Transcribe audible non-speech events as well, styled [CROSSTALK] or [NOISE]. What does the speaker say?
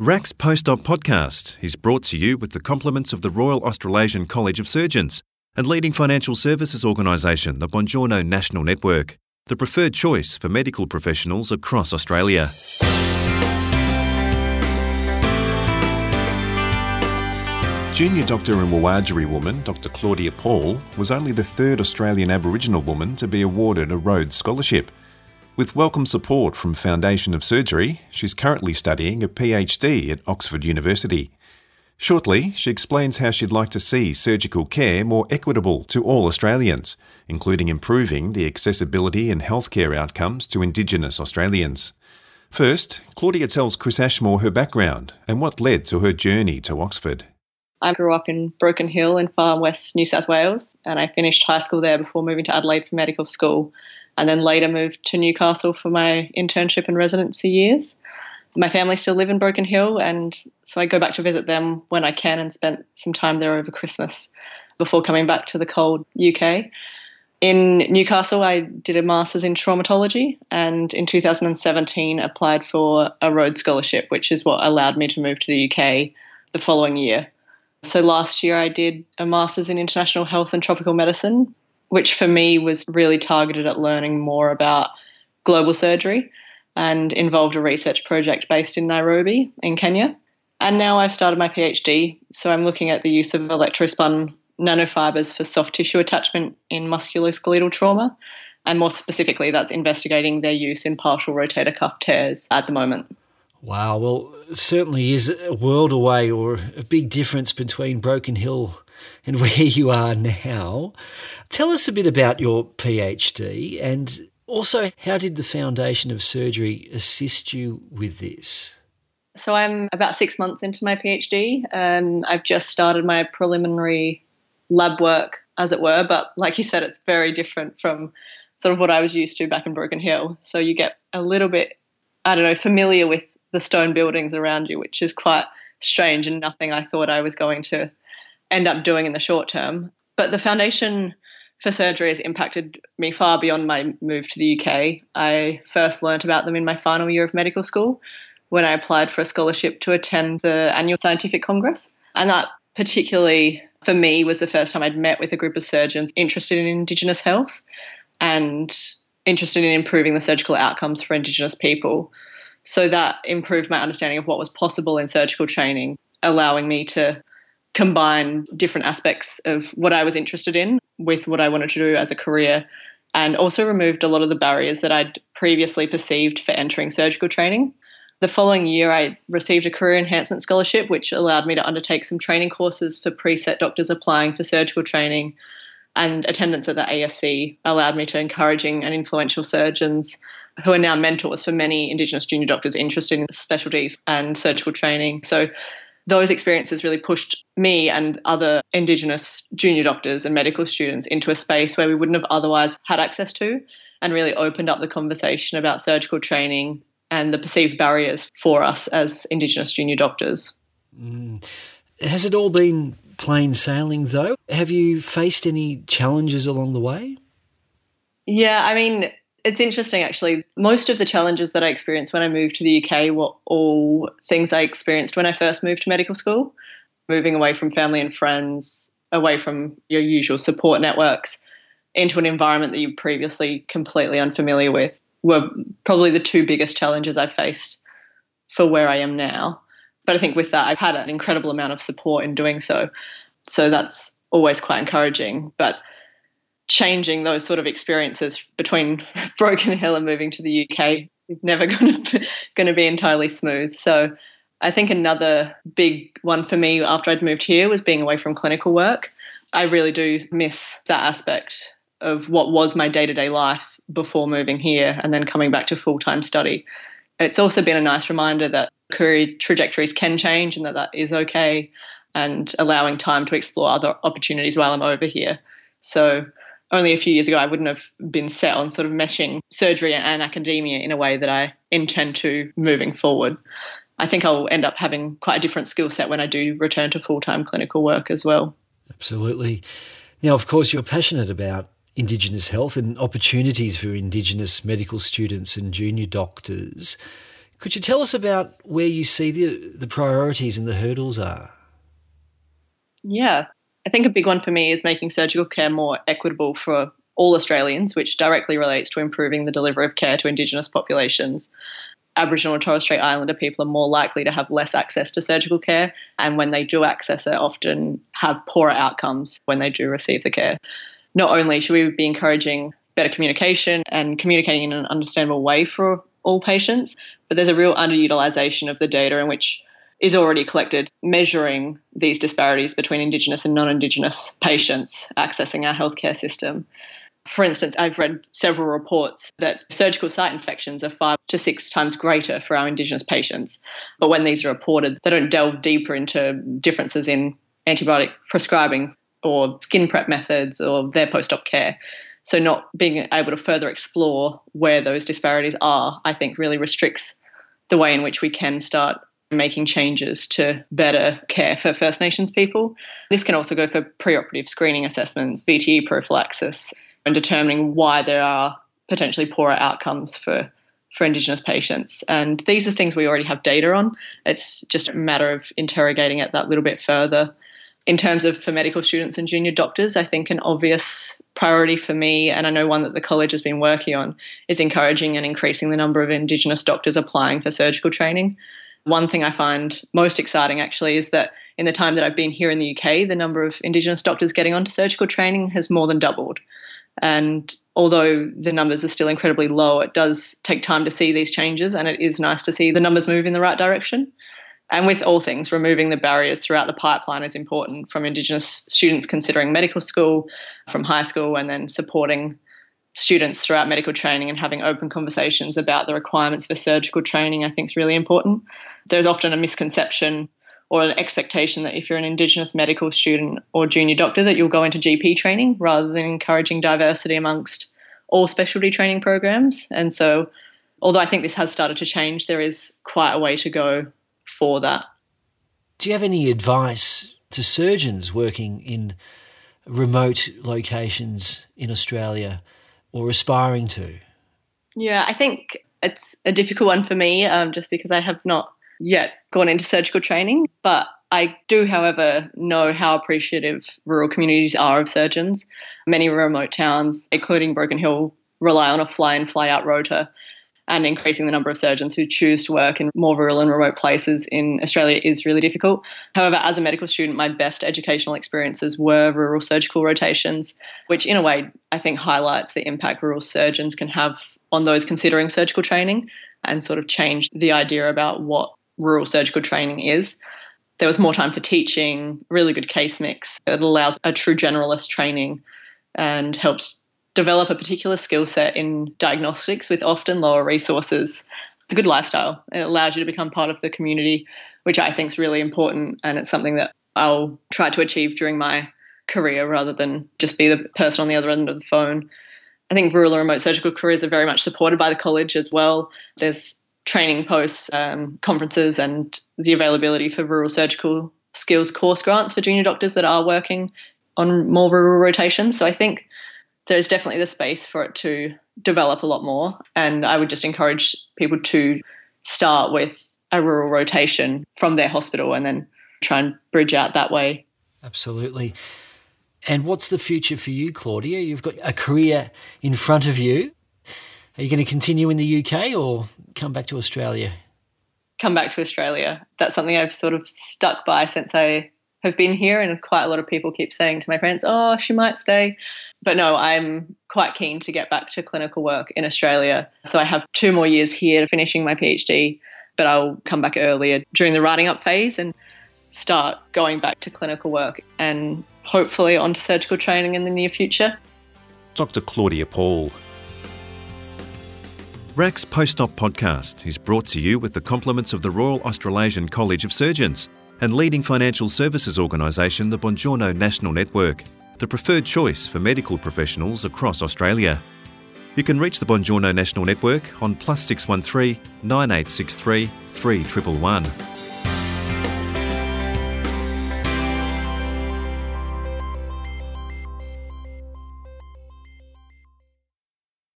RACS Post-Op podcast is brought to you with the compliments of the Royal Australasian College of Surgeons and leading financial services organisation, the Bongiorno National Network, the preferred choice for medical professionals across Australia. Junior doctor and Wiradjuri woman, Dr Claudia Paul, was only the third Australian Aboriginal woman to be awarded a Rhodes Scholarship. With welcome support from Foundation of Surgery, she's currently studying a PhD at Oxford University. Shortly, she explains how she'd like to see surgical care more equitable to all Australians, including improving the accessibility and healthcare outcomes to Indigenous Australians. First, Claudia tells Chris Ashmore her background and what led to her journey to Oxford. I grew up in Broken Hill in far west New South Wales, and I finished high school there before moving to Adelaide for medical school and then later moved to Newcastle for my internship and residency years. My family still live in Broken Hill, and so I go back to visit them when I can and spent some time there over Christmas before coming back to the cold UK. In Newcastle, I did a master's in traumatology and in 2017 applied for a Rhodes Scholarship, which is what allowed me to move to the UK the following year. So last year, I did a master's in international health and tropical medicine which for me was really targeted at learning more about global surgery and involved a research project based in Nairobi in Kenya. And now I've started my PhD, so I'm looking at the use of electrospun nanofibers for soft tissue attachment in musculoskeletal trauma. And more specifically, that's investigating their use in partial rotator cuff tears at the moment. Wow, well, certainly is a world away or a big difference between Broken Hill and [LAUGHS] where you are now. Tell us a bit about your PhD and also how did the Foundation of Surgery assist you with this? So I'm about six months into my PhD. and um, I've just started my preliminary lab work, as it were, but like you said, it's very different from sort of what I was used to back in Broken Hill. So you get a little bit, I don't know, familiar with the stone buildings around you, which is quite strange and nothing I thought I was going to end up doing in the short term. But the foundation for surgery has impacted me far beyond my move to the UK. I first learnt about them in my final year of medical school when I applied for a scholarship to attend the annual scientific congress. And that particularly for me was the first time I'd met with a group of surgeons interested in Indigenous health and interested in improving the surgical outcomes for Indigenous people. So that improved my understanding of what was possible in surgical training, allowing me to combine different aspects of what I was interested in with what I wanted to do as a career and also removed a lot of the barriers that I'd previously perceived for entering surgical training. The following year, I received a career enhancement scholarship, which allowed me to undertake some training courses for pre-SET doctors applying for surgical training. And attendance at the ASC allowed me to encouraging and influential surgeons who are now mentors for many Indigenous junior doctors interested in specialties and surgical training. So those experiences really pushed me and other Indigenous junior doctors and medical students into a space where we wouldn't have otherwise had access to and really opened up the conversation about surgical training and the perceived barriers for us as Indigenous junior doctors. Mm. Has it all been plain sailing though? Have you faced any challenges along the way? Yeah, I mean, it's interesting actually. Most of the challenges that I experienced when I moved to the UK were all things I experienced when I first moved to medical school, moving away from family and friends, away from your usual support networks into an environment that you're previously completely unfamiliar with were probably the two biggest challenges I faced for where I am now. But I think with that, I've had an incredible amount of support in doing so. So that's always quite encouraging. But changing those sort of experiences between [LAUGHS] Broken Hill and moving to the UK is never going to going to be entirely smooth. So I think another big one for me after I'd moved here was being away from clinical work. I really do miss that aspect of what was my day-to-day life before moving here and then coming back to full-time study. It's also been a nice reminder that career trajectories can change and that that is okay and allowing time to explore other opportunities while I'm over here. So only a few years ago, I wouldn't have been set on sort of meshing surgery and academia in a way that I intend to moving forward. I think I'll end up having quite a different skill set when I do return to full time clinical work as well. Absolutely. Now, of course, you're passionate about Indigenous health and opportunities for Indigenous medical students and junior doctors. Could you tell us about where you see the, the priorities and the hurdles are? Yeah, I think a big one for me is making surgical care more equitable for all Australians, which directly relates to improving the delivery of care to Indigenous populations. Aboriginal and Torres Strait Islander people are more likely to have less access to surgical care, and when they do access it, often have poorer outcomes when they do receive the care. Not only should we be encouraging better communication and communicating in an understandable way for all patients, but there's a real underutilization of the data in which is already collected measuring these disparities between Indigenous and non Indigenous patients accessing our healthcare system. For instance, I've read several reports that surgical site infections are five to six times greater for our Indigenous patients. But when these are reported, they don't delve deeper into differences in antibiotic prescribing or skin prep methods or their post op care. So, not being able to further explore where those disparities are, I think, really restricts the way in which we can start making changes to better care for First Nations people. This can also go for preoperative screening assessments, VTE prophylaxis, and determining why there are potentially poorer outcomes for for Indigenous patients. And these are things we already have data on. It's just a matter of interrogating it that little bit further. In terms of for medical students and junior doctors, I think an obvious priority for me, and I know one that the college has been working on, is encouraging and increasing the number of Indigenous doctors applying for surgical training. One thing I find most exciting actually is that in the time that I've been here in the UK, the number of Indigenous doctors getting onto surgical training has more than doubled. And although the numbers are still incredibly low, it does take time to see these changes, and it is nice to see the numbers move in the right direction. And with all things, removing the barriers throughout the pipeline is important from Indigenous students considering medical school, from high school, and then supporting students throughout medical training and having open conversations about the requirements for surgical training, I think is really important. There's often a misconception or an expectation that if you're an Indigenous medical student or junior doctor, that you'll go into GP training rather than encouraging diversity amongst all specialty training programs. And so, although I think this has started to change, there is quite a way to go for that. Do you have any advice to surgeons working in remote locations in Australia or aspiring to? Yeah, I think it's a difficult one for me um, just because I have not yet gone into surgical training. But I do, however, know how appreciative rural communities are of surgeons. Many remote towns, including Broken Hill, rely on a fly in, fly out rota. And increasing the number of surgeons who choose to work in more rural and remote places in Australia is really difficult. However, as a medical student, my best educational experiences were rural surgical rotations, which, in a way, I think highlights the impact rural surgeons can have on those considering surgical training and sort of change the idea about what rural surgical training is. There was more time for teaching, really good case mix. It allows a true generalist training and helps develop a particular skill set in diagnostics with often lower resources. It's a good lifestyle. It allows you to become part of the community, which I think is really important. And it's something that I'll try to achieve during my career rather than just be the person on the other end of the phone. I think rural and remote surgical careers are very much supported by the college as well. There's training posts, um, conferences, and the availability for rural surgical skills course grants for junior doctors that are working on more rural rotations. So I think there's definitely the space for it to develop a lot more. And I would just encourage people to start with a rural rotation from their hospital and then try and bridge out that way. Absolutely. And what's the future for you, Claudia? You've got a career in front of you. Are you going to continue in the UK or come back to Australia? Come back to Australia. That's something I've sort of stuck by since I have been here, and quite a lot of people keep saying to my friends, "Oh, she might stay," but no, I'm quite keen to get back to clinical work in Australia. So I have two more years here finishing my PhD, but I'll come back earlier during the writing up phase and start going back to clinical work and hopefully onto surgical training in the near future. Dr. Claudia Paul. RACS Post-Op podcast is brought to you with the compliments of the Royal Australasian College of Surgeons and leading financial services organisation the Bongiorno National Network, the preferred choice for medical professionals across Australia. You can reach the Bongiorno National Network on plus 613 9863 3111.